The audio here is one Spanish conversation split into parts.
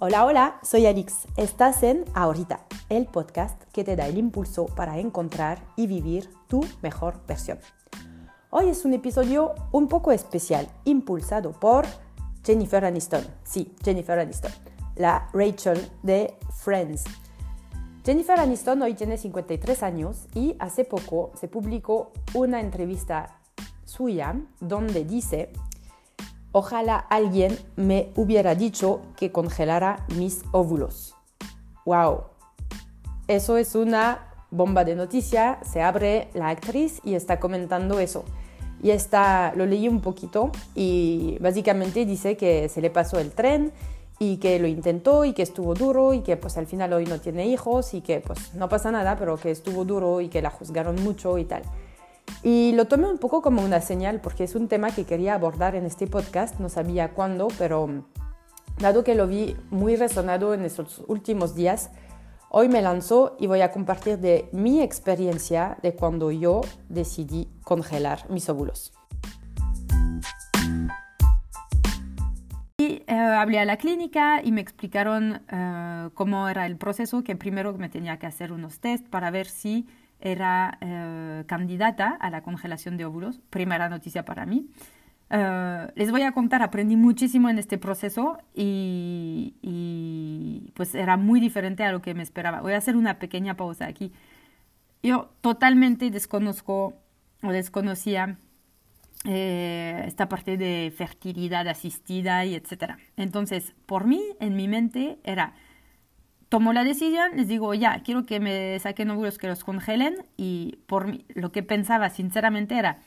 Hola, hola, soy Alix. Estás en Ahorita, el podcast que te da el impulso para encontrar y vivir tu mejor versión. Hoy es un episodio un poco especial, impulsado por Jennifer Aniston. Sí, Jennifer Aniston, la Rachel de Friends. Jennifer Aniston hoy tiene 53 años y hace poco se publicó una entrevista suya donde dice Ojalá alguien me hubiera dicho que congelara mis óvulos. ¡Wow! Eso es una bomba de noticia. Se abre la actriz y está comentando eso. Y está, lo leí un poquito y básicamente dice que se le pasó el tren y que lo intentó y que estuvo duro y que pues al final hoy no tiene hijos y que pues no pasa nada, pero que estuvo duro y que la juzgaron mucho y tal. Y lo tomé un poco como una señal porque es un tema que quería abordar en este podcast, no sabía cuándo, pero dado que lo vi muy resonado en estos últimos días, hoy me lanzo y voy a compartir de mi experiencia de cuando yo decidí congelar mis óvulos. Eh, hablé a la clínica y me explicaron eh, cómo era el proceso, que primero me tenía que hacer unos test para ver si era eh, candidata a la congelación de óvulos, primera noticia para mí. Eh, les voy a contar, aprendí muchísimo en este proceso y, y, pues era muy diferente a lo que me esperaba. Voy a hacer una pequeña pausa aquí. Yo totalmente desconozco o desconocía eh, esta parte de fertilidad asistida y etcétera. Entonces, por mí, en mi mente era tomo la decisión, les digo, ya, quiero que me saquen óvulos, que los congelen. Y por mí, lo que pensaba sinceramente era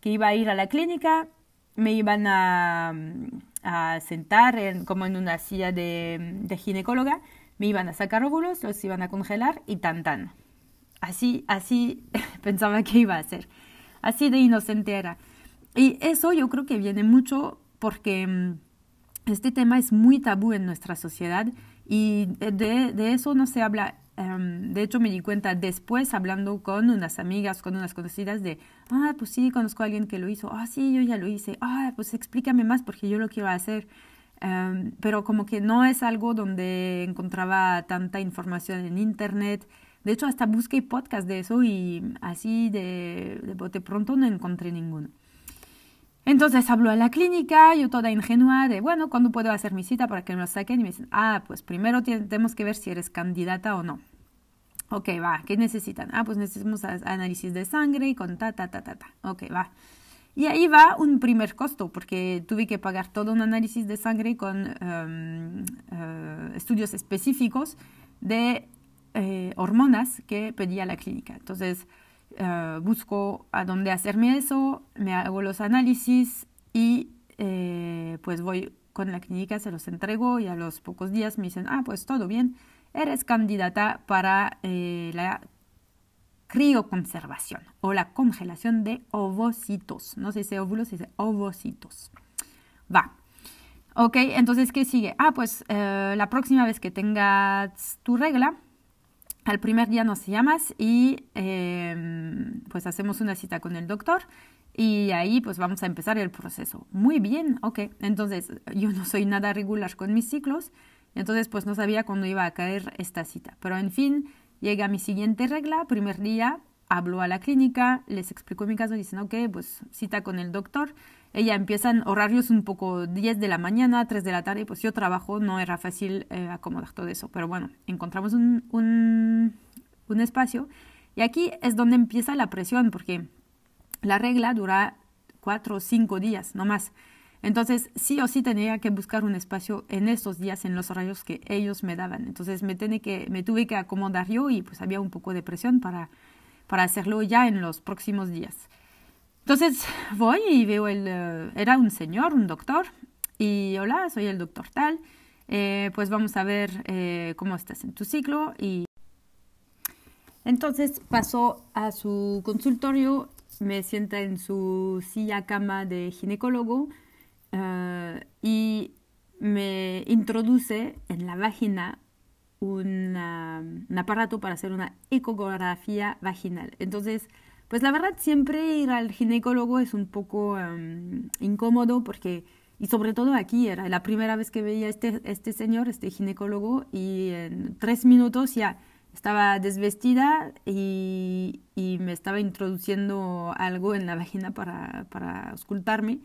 que iba a ir a la clínica, me iban a, a sentar en, como en una silla de, de, ginecóloga, me iban a sacar óvulos, los iban a congelar y tan tan. Así, así pensaba que iba a ser. Así de inocente era. Y eso yo creo que viene mucho porque mm, este tema es muy tabú en nuestra sociedad y de, de eso no se habla. Um, de hecho, me di cuenta después hablando con unas amigas, con unas conocidas de, ah, pues sí, conozco a alguien que lo hizo, ah, sí, yo ya lo hice, ah, pues explícame más porque yo lo quiero hacer. Um, pero como que no es algo donde encontraba tanta información en internet. De hecho, hasta busqué podcast de eso y así de, de bote pronto no encontré ninguno. Entonces hablo a la clínica, yo toda ingenua de, bueno, ¿cuándo puedo hacer mi cita para que me lo saquen? Y me dicen, ah, pues primero tenemos que ver si eres candidata o no. Ok, va, ¿qué necesitan? Ah, pues necesitamos análisis de sangre y con ta, ta, ta, ta, ta. Ok, va. Y ahí va un primer costo, porque tuve que pagar todo un análisis de sangre con um, uh, estudios específicos de eh, hormonas que pedía la clínica. Entonces, uh, busco a dónde hacerme eso, me hago los análisis y eh, pues voy con la clínica, se los entrego y a los pocos días me dicen, ah, pues todo bien, eres candidata para eh, la crioconservación o la congelación de ovocitos. No sé si óvulos, se dice ovocitos. Va. Ok, entonces, ¿qué sigue? Ah, pues eh, la próxima vez que tengas tu regla, al primer día nos llamas y eh, pues hacemos una cita con el doctor y ahí pues vamos a empezar el proceso. Muy bien, ok. Entonces yo no soy nada regular con mis ciclos, entonces pues no sabía cuándo iba a caer esta cita. Pero en fin, llega mi siguiente regla, primer día, hablo a la clínica, les explico mi caso, dicen, ok, pues cita con el doctor ella empiezan horarios un poco 10 de la mañana, 3 de la tarde, pues yo trabajo, no era fácil eh, acomodar todo eso, pero bueno, encontramos un, un, espacio y aquí es donde empieza la presión, porque la regla dura 4 o 5 días, no más. Entonces, sí o sí tenía que buscar un espacio en esos días, en los horarios que ellos me daban. Entonces, me, que, me tuve que acomodar yo y pues había un poco de presión para, para hacerlo ya en los próximos días. Entonces voy y veo el... Uh, era un señor, un doctor, y hola, soy el doctor tal, eh, pues vamos a ver eh, cómo estás en tu ciclo y... Entonces pasó a su consultorio, me sienta en su silla cama de ginecólogo y me introduce en la vagina un aparato para hacer una ecografía vaginal. Entonces, pues la verdad siempre ir al ginecólogo es un poco incómodo porque Y sobre todo aquí era la primera vez que veía este, este señor, este ginecólogo, y en tres minutos ya estaba desvestida y, y me estaba introduciendo algo en la vagina para, para auscultarme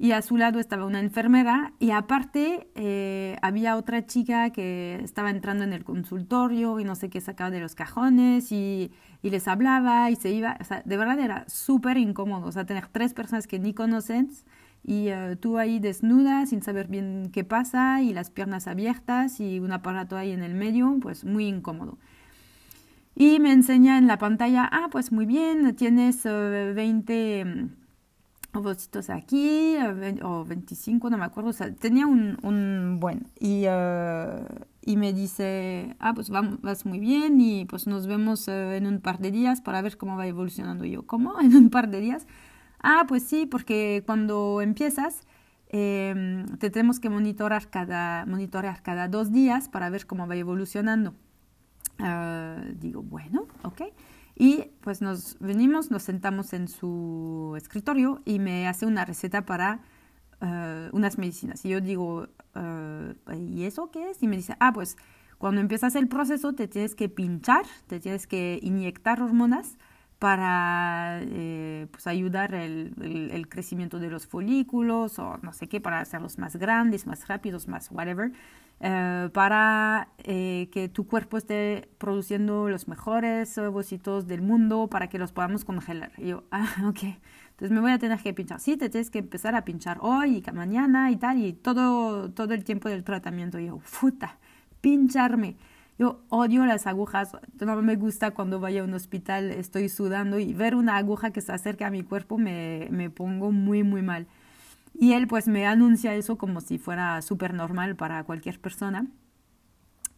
y a su lado estaba una enfermera y aparte eh, había otra chica que estaba entrando en el consultorio y no sé qué sacaba de los cajones y, y les hablaba y se iba, o sea, de verdad era súper incómodo, o sea, tener tres personas que ni conoces y eh, tú ahí desnuda sin saber bien qué pasa y las piernas abiertas y un aparato ahí en el medio, pues muy incómodo. Y me enseña en la pantalla, ah, pues muy bien, tienes 20 ovocitos aquí, o 25, no me acuerdo, o sea, tenía un, un buen. Y, uh, y me dice, ah, pues vamos, vas muy bien y pues nos vemos uh, en un par de días para ver cómo va evolucionando. yo, ¿cómo? ¿En un par de días? Ah, pues sí, porque cuando empiezas eh, te tenemos que monitorar cada, monitorear cada dos días para ver cómo va evolucionando. Uh, digo, bueno, ok. Y pues nos venimos, nos sentamos en su escritorio y me hace una receta para uh, unas medicinas. Y yo digo, uh, ¿y eso qué es? Y me dice, ah, pues cuando empiezas el proceso te tienes que pinchar, te tienes que inyectar hormonas para eh, pues ayudar el, el, el, crecimiento de los folículos o no sé qué, para hacerlos más grandes, más rápidos, más whatever. Eh, para eh, que tu cuerpo esté produciendo los mejores ovocitos del mundo para que los podamos congelar. Yo, ah, ok. Entonces me voy a tener que pinchar. Sí, te tienes que empezar a pinchar hoy y mañana y tal, y todo, todo el tiempo del tratamiento. Yo, puta, pincharme. Yo odio las agujas, no me gusta cuando vaya a un hospital, estoy sudando y ver una aguja que se acerca a mi cuerpo me, me pongo muy, muy mal. Y él pues me anuncia eso como si fuera súper normal para cualquier persona.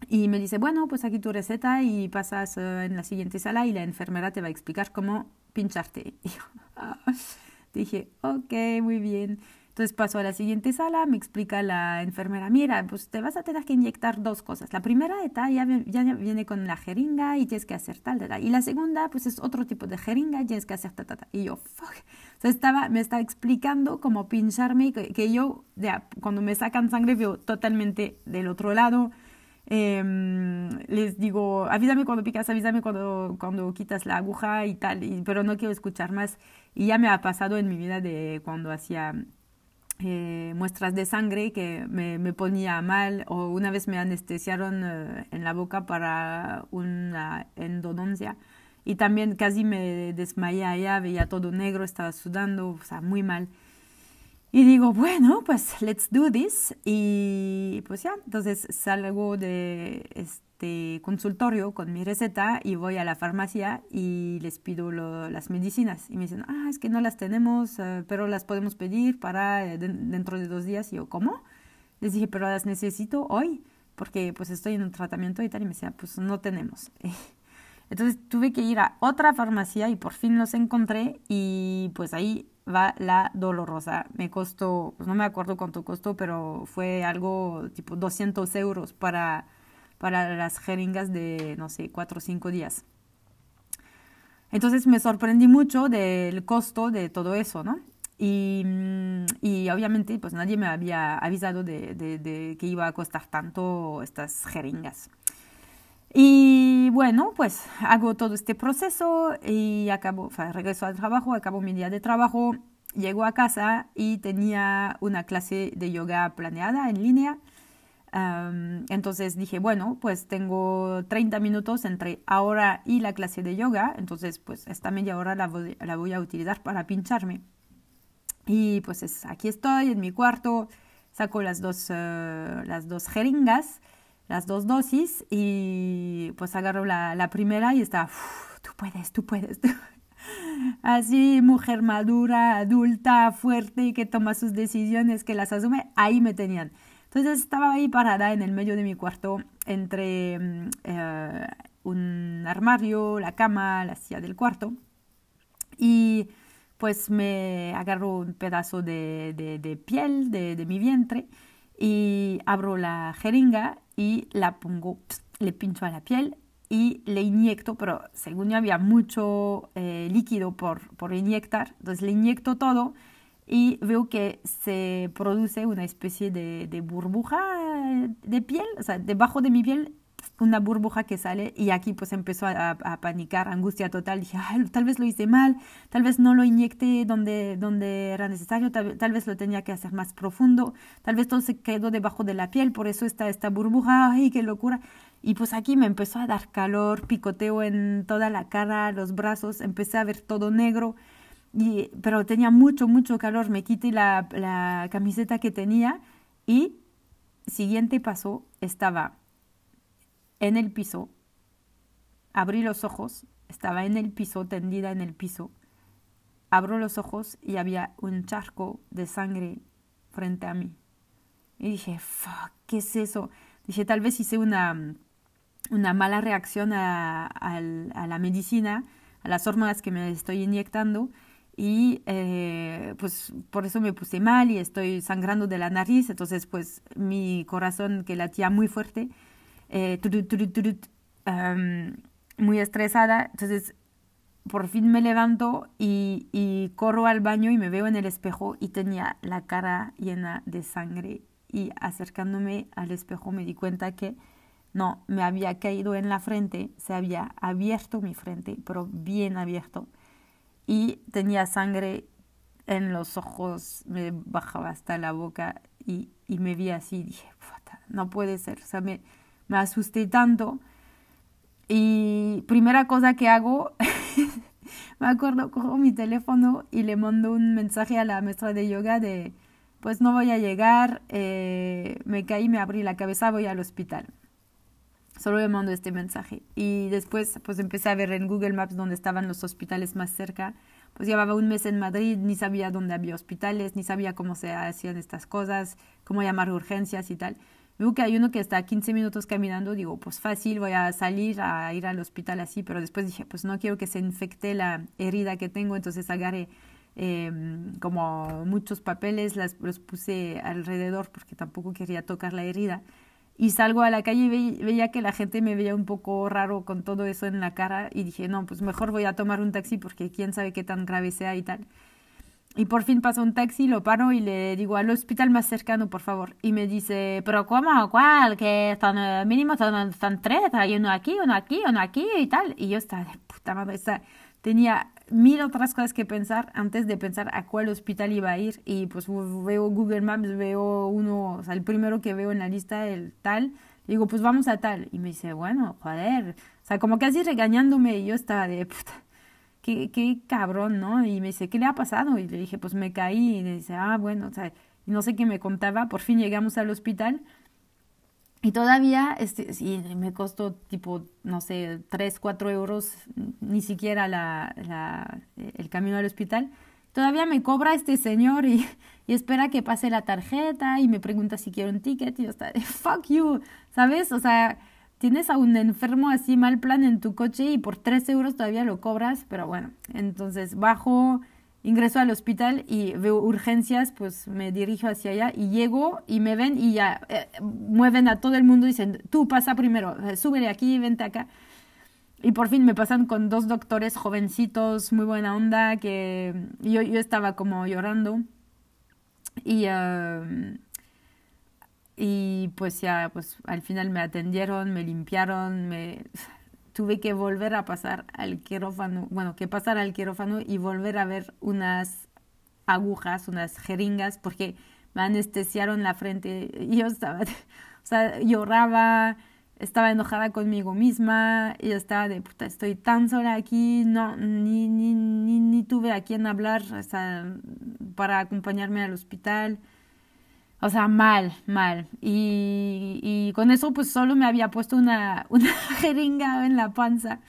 Y me dice, bueno, pues aquí tu receta y pasas uh, en la siguiente sala y la enfermera te va a explicar cómo pincharte. Y yo, ah, dije, ok, muy bien. Entonces paso a la siguiente sala, me explica la enfermera, mira, pues te vas a tener que inyectar dos cosas. La primera etapa ya, ya viene con la jeringa y tienes que hacer tal, tal, Y la segunda, pues es otro tipo de jeringa y tienes que hacer tal, tal, tal. Y yo, fuck. Estaba, me estaba explicando cómo pincharme, que, yo, cuando me sacan sangre, veo totalmente del otro lado. Eh, les digo, avísame cuando picas, avísame cuando, cuando quitas la aguja y tal, pero no quiero escuchar más. Y ya me ha pasado en mi vida de cuando hacía eh, muestras de sangre que me, me, ponía mal o una vez me anestesiaron eh, en la boca para una endodoncia y también casi me desmayé allá, veía todo negro, estaba sudando, o sea, muy mal. Y digo, bueno, pues let's do this. Y pues ya, entonces salgo de este consultorio con mi receta y voy a la farmacia y les pido lo, las medicinas. Y me dicen, ah, es que no las tenemos, uh, pero las podemos pedir para de, dentro de dos días. Y yo, ¿cómo? Les dije, pero las necesito hoy, porque pues estoy en un tratamiento y tal. Y me decía, pues no tenemos. Entonces tuve que ir a otra farmacia y por fin los encontré y pues ahí va la dolorosa. Me costó, pues no me acuerdo cuánto costó, pero fue algo tipo 200 euros para para las jeringas de, no sé, cuatro o cinco días. Entonces me sorprendí mucho del costo de todo eso, ¿no? Y, y obviamente pues nadie me había avisado de, de, de, que iba a costar tanto estas jeringas. Y bueno, pues hago todo este proceso y acabo, o sea, regreso al trabajo, acabo mi día de trabajo, llego a casa y tenía una clase de yoga planeada en línea entonces dije, bueno, pues tengo 30 minutos entre ahora y la clase de yoga, entonces pues esta media hora la voy, a utilizar para pincharme. Y pues es, aquí estoy en mi cuarto, saco las dos, uh, las dos jeringas, las dos dosis y pues agarro la, primera y está, tú puedes, tú puedes. Así, mujer madura, adulta, fuerte y que toma sus decisiones, que las asume, ahí me tenían. Entonces estaba ahí parada en el medio de mi cuarto entre eh, un armario, la cama, la silla del cuarto y pues me agarro un pedazo de, piel de, mi vientre y abro la jeringa y la pongo, le pincho a la piel y le inyecto, pero según yo había mucho eh, líquido por, por inyectar, entonces le inyecto todo y veo que se produce una especie de, de burbuja de piel, o sea, debajo de mi piel una burbuja que sale y aquí pues empezó a, a, panicar, angustia total. Dije, tal vez lo hice mal, tal vez no lo inyecté donde, donde era necesario, tal, tal, vez lo tenía que hacer más profundo, tal vez todo se quedó debajo de la piel, por eso está esta burbuja, ay, qué locura. Y pues aquí me empezó a dar calor, picoteo en toda la cara, los brazos, empecé a ver todo negro, y, pero tenía mucho, mucho calor, me quité la, la camiseta que tenía y siguiente paso estaba en el piso, abrí los ojos, estaba en el piso, tendida en el piso, abro los ojos y había un charco de sangre frente a mí. Y dije, fuck, ¿qué es eso? Dije, tal vez hice una, una mala reacción a, la medicina, a las hormonas que me estoy inyectando y eh, pues por eso me puse mal y estoy sangrando de la nariz, entonces pues mi corazón que latía muy fuerte eh, muy estresada. Entonces, por fin me levanto y, corro al baño y me veo en el espejo y tenía la cara llena de sangre. Y acercándome al espejo me di cuenta que no, me había caído en la frente, se había abierto mi frente, pero bien abierto. Y tenía sangre en los ojos, me bajaba hasta la boca y, y me vi así y dije, no puede ser. O sea, me, me asusté tanto. Y primera cosa que hago, me acuerdo, cojo mi teléfono y le mando un mensaje a la maestra de yoga de, pues no voy a llegar, eh, me caí, me abrí la cabeza, voy al hospital. Solo le mando este mensaje. Y después, pues empecé a ver en Google Maps dónde estaban los hospitales más cerca. Pues llevaba un mes en Madrid, ni sabía dónde había hospitales, ni sabía cómo se hacían estas cosas, cómo llamar urgencias y tal. Veo que hay uno que está a 15 minutos caminando, digo, pues fácil, voy a salir a ir al hospital así, pero después dije, pues no quiero que se infecte la herida que tengo, entonces agarré em, como muchos papeles, las, los puse alrededor porque tampoco quería tocar la herida. Y salgo a la calle y veía que la gente me veía un poco raro con todo eso en la cara y dije, no, pues mejor voy a tomar un taxi porque quién sabe qué tan grave sea y tal. Y por fin pasa un taxi, lo paro y le digo al hospital más cercano, por favor. Y me dice, pero ¿cómo? ¿Cuál? Que están eh, mínimo, están, tres, hay uno aquí, uno aquí, uno aquí y tal. Y yo estaba de puta madre, tenía mil otras cosas que pensar antes de pensar a cuál hospital iba a ir. Y pues veo Google Maps, veo uno, o sea, el primero que veo en la lista, el tal. digo, pues vamos a tal. Y me dice, bueno, joder. O sea, como casi regañándome y yo estaba de puta qué, qué cabrón, ¿no? Y me dice, ¿qué le ha pasado? Y le dije, pues me caí. Y le dice, ah, bueno, o sea, no sé qué me contaba. Por fin llegamos al hospital. Y todavía, este, sí, me costó tipo, no sé, 3, 4 euros, ni siquiera la, la, el camino al hospital. Todavía me cobra este señor y, y, espera que pase la tarjeta y me pregunta si quiero un ticket y yo está, fuck you, ¿sabes? O sea, tienes a un enfermo así mal plan en tu coche y por 3 euros todavía lo cobras, pero bueno, entonces bajo, ingreso al hospital y veo urgencias, pues me dirijo hacia allá y llego y me ven y ya eh, mueven a todo el mundo y dicen, tú pasa primero, eh, súbele aquí, vente acá. Y por fin me pasan con dos doctores jovencitos, muy buena onda, que yo, yo estaba como llorando. Y... Uh, y pues ya, pues al final me atendieron, me limpiaron, me tuve que volver a pasar al quirófano, bueno, que pasar al quirófano y volver a ver unas agujas, unas jeringas, porque me anestesiaron la frente y yo estaba, o sea, lloraba, estaba enojada conmigo misma y estaba de puta, estoy tan sola aquí, no, ni, ni, ni, ni tuve a quién hablar para acompañarme al hospital. O sea, mal, mal. Y, con eso pues solo me había puesto una, una jeringa en la panza.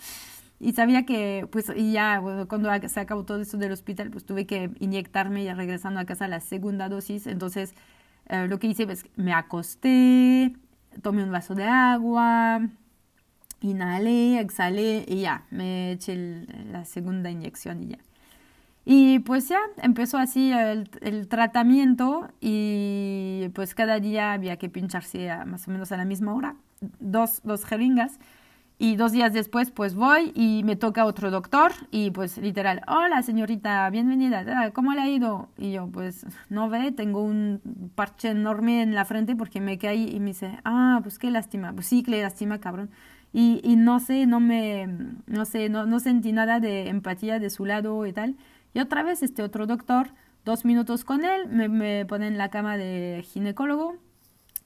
Y sabía que, pues, y ya, cuando se acabó todo eso del hospital, pues tuve que inyectarme ya regresando a casa la segunda dosis. Entonces, eh, lo que hice, pues, me acosté, tomé un vaso de agua, inhalé, exhalé y ya, me eché la segunda inyección y ya. Y pues ya empezó así el, el, tratamiento y pues cada día había que pincharse a, más o menos a la misma hora, dos, dos jeringas. Y dos días después, pues voy y me toca otro doctor y pues literal, hola señorita, bienvenida, ah, ¿cómo le ha ido? Y yo pues no ve, tengo un parche enorme en la frente porque me caí y me dice, ah, pues qué lástima, pues sí, qué lástima, cabrón. Y, y no sé, no me, no sé, no, no sentí nada de empatía de su lado y tal. Y otra vez este otro doctor, dos minutos con él, me, pone en la cama de ginecólogo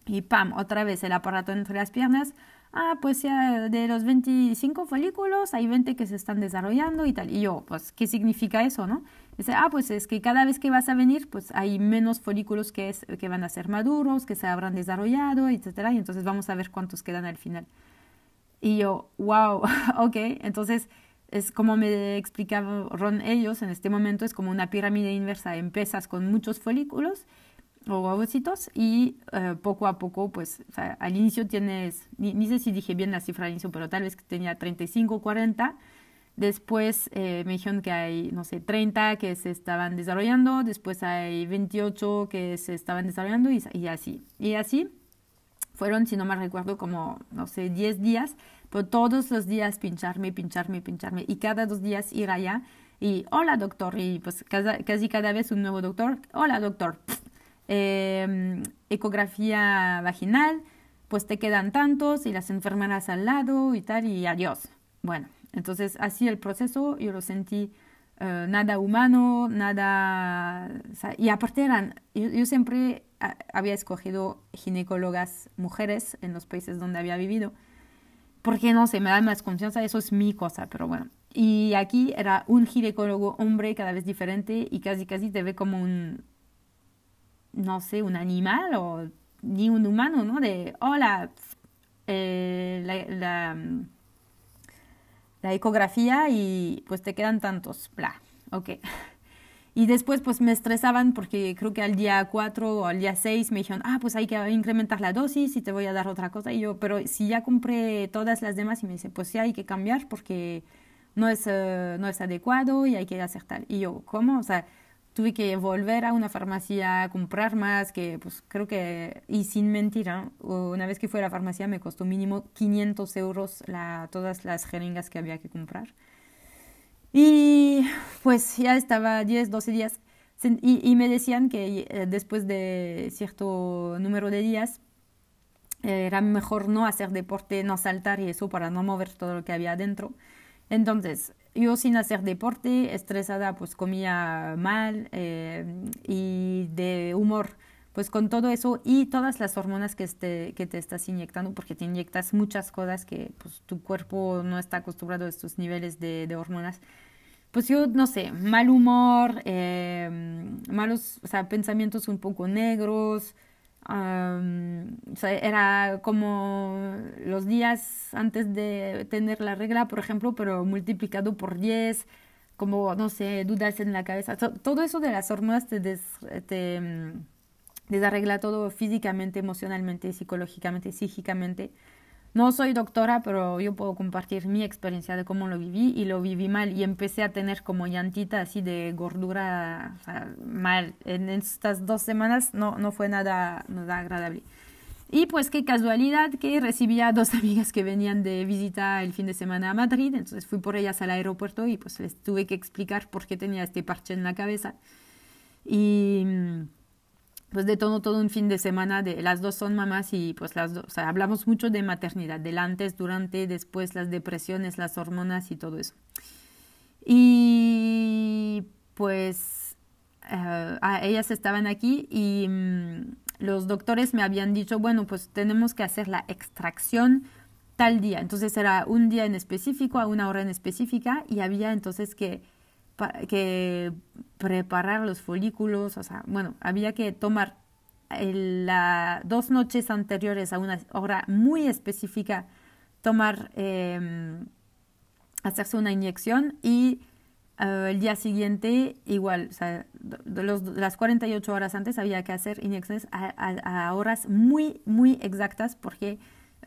y pam, otra vez el aparato entre las piernas ah, pues ya de los 25 folículos hay 20 que se están desarrollando y tal. Y yo, pues, ¿qué significa eso, no? Dice, ah, pues es que cada vez que vas a venir, pues hay menos folículos que, es, que van a ser maduros, que se habrán desarrollado, etcétera, y entonces vamos a ver cuántos quedan al final. Y yo, wow, ok, entonces es como me explicaron ellos en este momento, es como una pirámide inversa, empiezas con muchos folículos o ovocitos y eh, poco a poco, pues al inicio tienes, ni, sé si dije bien la cifra al inicio, pero tal vez tenía 35, 40. Después eh, me dijeron que hay, no sé, 30 que se estaban desarrollando, después hay 28 que se estaban desarrollando y, y así. Y así fueron, si no me recuerdo, como, no sé, 10 días, todos los días pincharme, pincharme, pincharme. Y cada dos días ir allá y hola doctor y pues casi cada vez un nuevo doctor, hola doctor, Em, ecografía vaginal, pues te quedan tantos y las enfermeras al lado y tal, y adiós. Bueno, entonces así el proceso. Yo lo sentí eh, nada humano, nada... y aparte eran, yo, siempre había escogido ginecólogas mujeres en los países donde había vivido, porque no sé, me da más confianza, eso es mi cosa, pero bueno. Y aquí era un ginecólogo hombre cada vez diferente y casi casi te ve como un, no sé, un animal o ni un humano, ¿no? De, hola, eh, la, la, ecografía y pues te quedan tantos, bla, ok. Y después pues me estresaban porque creo que al día 4 o al día 6 me dijeron, ah, pues hay que incrementar la dosis y te voy a dar otra cosa. Y yo, pero si ya compré todas las demás y me dice, pues sí hay que cambiar porque no es, eh, no es adecuado y hay que hacer tal. Y yo, ¿cómo? O sea, tuve que volver a una farmacia a comprar más, que pues creo que, y sin mentira, una vez que fue a la farmacia me costó mínimo 500 euros la, todas las jeringas que había que comprar. Y pues ya estaba 10, 12 días y, me decían que eh, después de cierto número de días eh, era mejor no hacer deporte, no saltar y eso para no mover todo lo que había adentro. Entonces, yo sin hacer deporte, estresada, pues comía mal eh, y de humor, pues con todo eso y todas las hormonas que, este, que te estás inyectando, porque te inyectas muchas cosas que pues, tu cuerpo no está acostumbrado a estos niveles de, hormonas. Pues yo, no sé, mal humor, eh, malos, o sea, pensamientos un poco negros, era como los días antes de tener la regla, por ejemplo, pero multiplicado por 10, como, no sé, dudas en la cabeza. Todo eso de las hormonas te, te mm, desarregla todo físicamente, emocionalmente, psicológicamente, psíquicamente. No soy doctora, pero yo puedo compartir mi experiencia de cómo lo viví y lo viví mal y empecé a tener como llantita así de gordura mal. En estas dos semanas no, no fue nada, nada agradable. Y pues qué casualidad que recibía dos amigas que venían de visita el fin de semana a Madrid, entonces fui por ellas al aeropuerto y pues les tuve que explicar por qué tenía este parche en la cabeza. Y mm, pues de todo, un fin de semana, de, las dos son mamás y pues las dos, o sea, hablamos mucho de maternidad, del antes, durante, después, las depresiones, las hormonas y todo eso. Y pues uh, ellas estaban aquí y mm, los doctores me habían dicho, bueno, pues tenemos que hacer la extracción tal día. Entonces era un día en específico, a una hora en específica y había entonces que que preparar los folículos, o sea, bueno, había que tomar la, dos noches anteriores a una hora muy específica, tomar, em, hacerse una inyección y eh, el día siguiente igual, o sea, los, las 48 horas antes había que hacer inyecciones a horas muy, muy exactas porque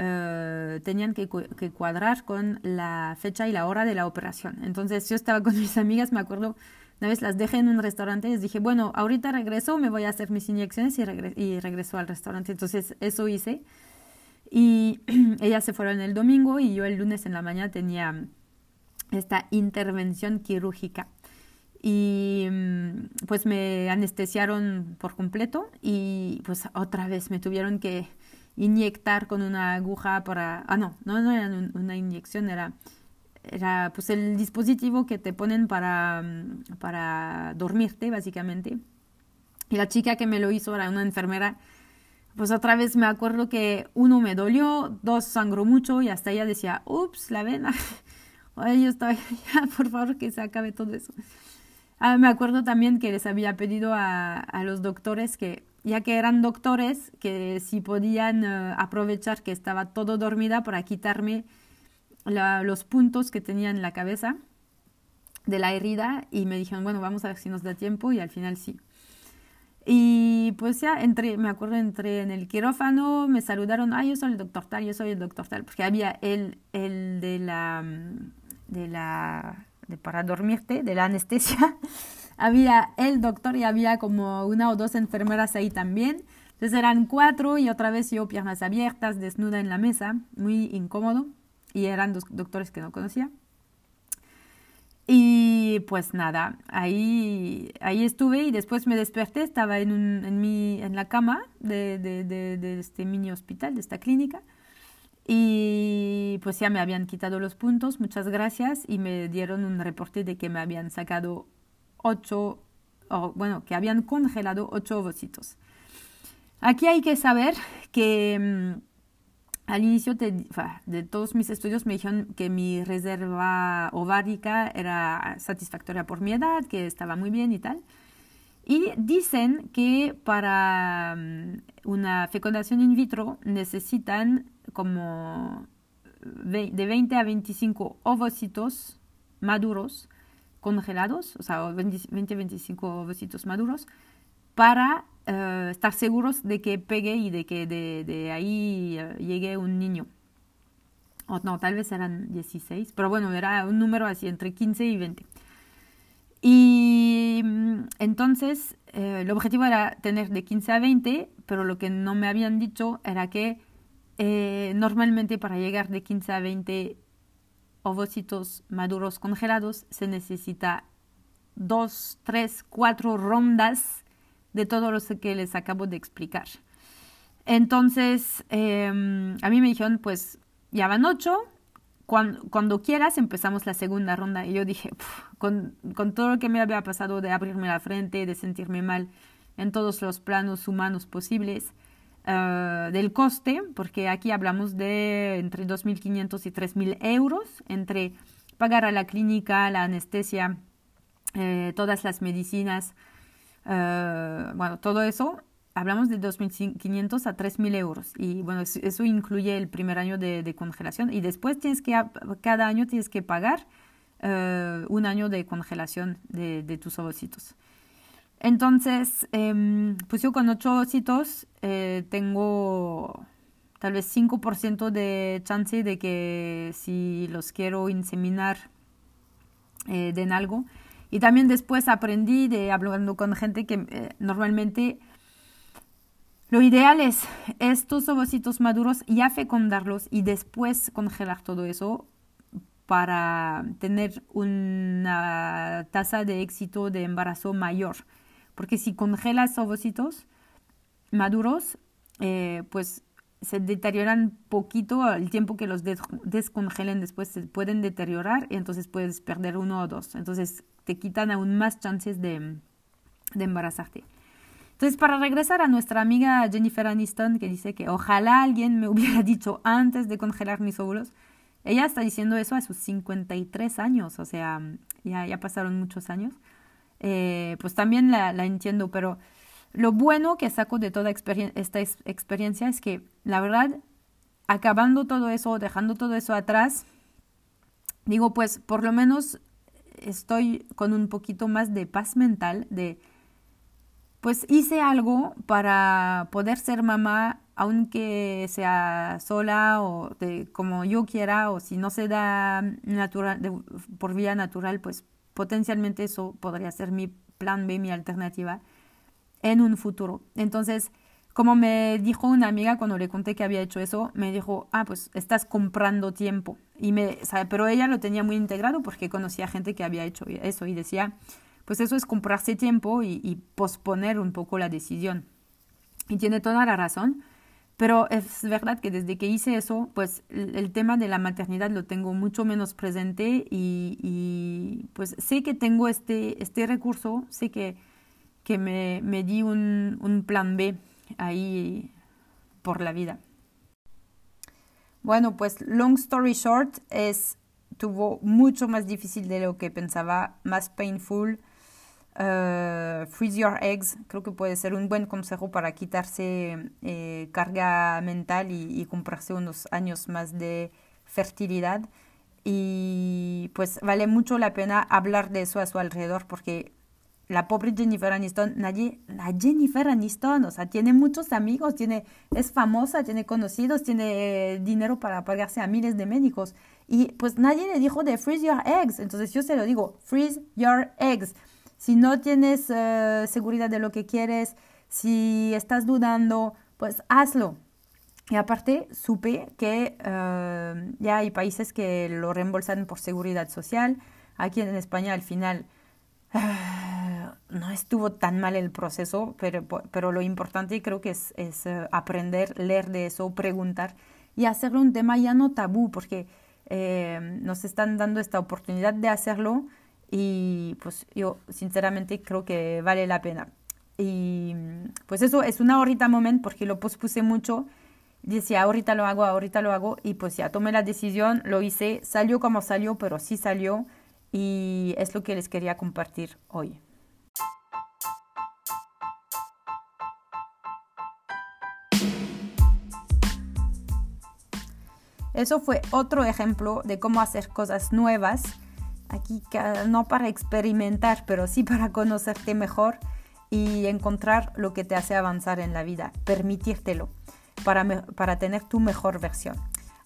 eh, tenían que, cuadrar con la fecha y la hora de la operación. Entonces yo estaba con mis amigas, me acuerdo, una vez las dejé en un restaurante y les dije, bueno, ahorita regreso, me voy a hacer mis inyecciones y, regreso al restaurante. Entonces eso hice. Y ellas se fueron el domingo y yo el lunes en la mañana tenía esta intervención quirúrgica. Y mm, pues me anestesiaron por completo y pues otra vez me tuvieron que inyectar con una aguja para... Ah, no, no, no era una inyección, era, era pues el dispositivo que te ponen para, mm, para dormirte, básicamente. Y la chica que me lo hizo era una enfermera. Pues otra vez me acuerdo que uno me dolió, dos sangró mucho y hasta ella decía, ups, la vena. Ay, yo estaba, ya, por favor, que se acabe todo eso. Ah, me acuerdo también que les había pedido a, a los doctores que ya que eran doctores, que si podían eh, aprovechar que estaba todo dormida para quitarme los puntos que tenía en la cabeza de la herida y me dijeron, bueno, vamos a ver si nos da tiempo y al final sí. Y pues ya entré, me acuerdo, entré en el quirófano, me saludaron, ah, yo soy el doctor tal, yo soy el doctor tal, porque había el, el de la, de la, para dormirte, de la anestesia, había el doctor y había como una o dos enfermeras ahí también. Entonces eran cuatro y otra vez yo piernas abiertas, desnuda en la mesa, muy incómodo. Y eran dos doctores que no conocía. Y pues nada, ahí, ahí estuve y después me desperté, estaba en, un, en, mi, en la cama de, este mini hospital, de esta clínica. Y pues ya me habían quitado los puntos, muchas gracias, y me dieron un reporte de que me habían sacado ocho, o, bueno, que habían congelado ocho ovocitos. Aquí hay que saber que mm, al inicio de, todos mis estudios me dijeron que mi reserva ovárica era satisfactoria por mi edad, que estaba muy bien y tal. Y dicen que para mm, una fecundación in vitro necesitan como de 20 a 25 ovocitos maduros congelados, o sea, 20-25 besitos maduros, para eh, estar seguros de que pegue y de que de, ahí eh, llegue un niño. O no, tal vez eran 16, pero bueno, era un número así entre 15 y 20. Y mm, entonces eh, el objetivo era tener de 15 a 20, pero lo que no me habían dicho era que normalmente para llegar de 15 a 20 ovocitos maduros congelados, se necesita dos, tres, cuatro rondas de todo lo que les acabo de explicar. Entonces, em, a mí me dijeron, pues ya van ocho, cuando, quieras empezamos la segunda ronda. Y yo dije, con, con, todo lo que me había pasado de abrirme la frente, de sentirme mal en todos los planos humanos posibles, eh, del coste, porque aquí hablamos de entre 2.500 y 3.000 euros, entre pagar a la clínica, la anestesia, eh, todas las medicinas, eh, bueno, todo eso, hablamos de 2.500 a 3.000 euros. Y bueno, eso, incluye el primer año de, congelación y después tienes que, cada año tienes que pagar un año de congelación de tus ovocitos. Entonces, em, pues yo con ocho ositos eh, tengo tal vez 5% de chance de que si los quiero inseminar eh, den algo. Y también después aprendí de hablando con gente que eh, normalmente lo ideal es estos ovocitos maduros ya fecundarlos y después congelar todo eso para tener una tasa de éxito de embarazo mayor. Porque si congelas ovocitos maduros, eh, pues se deterioran poquito el tiempo que los descongelen después se pueden deteriorar y entonces puedes perder uno o dos. Entonces te quitan aún más chances de, de embarazarte. Entonces, para regresar a nuestra amiga Jennifer Aniston, que dice que ojalá alguien me hubiera dicho antes de congelar mis óvulos, ella está diciendo eso a sus 53 años, o sea, ya, ya pasaron muchos años. Eh, pues también la, entiendo, pero lo bueno que saco de toda esta experiencia es que, la verdad, acabando todo eso, dejando todo eso atrás, digo, pues por lo menos estoy con un poquito más de paz mental, de, pues hice algo para poder ser mamá, aunque sea sola o como yo quiera, o si no se da natural, por vía natural, pues potencialmente eso podría ser mi plan B, mi alternativa en un futuro. Entonces, como me dijo una amiga cuando le conté que había hecho eso, me dijo, ah, pues estás comprando tiempo. Y me, pero ella lo tenía muy integrado porque conocía gente que había hecho eso y decía, pues eso es comprarse tiempo y, posponer un poco la decisión. Y tiene toda la razón, pero es verdad que desde que hice eso, pues el, tema de la maternidad lo tengo mucho menos presente y, pues sé que tengo este, este recurso, sé que, que me, me di un, un plan B ahí por la vida. Bueno, pues long story short, es tuvo mucho más difícil de lo que pensaba, más painful. Uh, freeze your eggs, creo que puede ser un buen consejo para quitarse eh, carga mental y, y, comprarse unos años más de fertilidad. Y pues vale mucho la pena hablar de eso a su alrededor porque la pobre Jennifer Aniston, nadie, la Jennifer Aniston, o sea, tiene muchos amigos, tiene, es famosa, tiene conocidos, tiene dinero para pagarse a miles de médicos. Y pues nadie le dijo de freeze your eggs. Entonces yo se lo digo, freeze your eggs. Si no tienes eh, seguridad de lo que quieres, si estás dudando, pues hazlo. Y aparte, supe que eh, ya hay países que lo reembolsan por seguridad social. Aquí en España al final no estuvo tan mal el proceso, pero, pero lo importante creo que es, es, eh, aprender, leer de eso, preguntar y hacerlo un tema ya no tabú, porque eh, nos están dando esta oportunidad de hacerlo y pues yo sinceramente creo que vale la pena. Y pues eso es una ahorita moment porque lo pospuse mucho. Decía, ahorita lo hago, ahorita lo hago. Y pues ya tomé la decisión, lo hice, salió como salió, pero sí salió. Y es lo que les quería compartir hoy. Eso fue otro ejemplo de cómo hacer cosas nuevas, aquí no para experimentar, pero sí para conocerte mejor y encontrar lo que te hace avanzar en la vida, permitírtelo para, para tener tu mejor versión.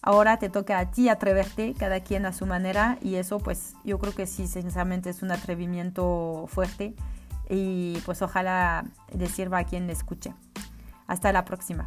Ahora te toca a ti atreverte, cada quien a su manera, y eso pues yo creo que sí, sinceramente es un atrevimiento fuerte y pues ojalá le sirva a quien le escuche. Hasta la próxima.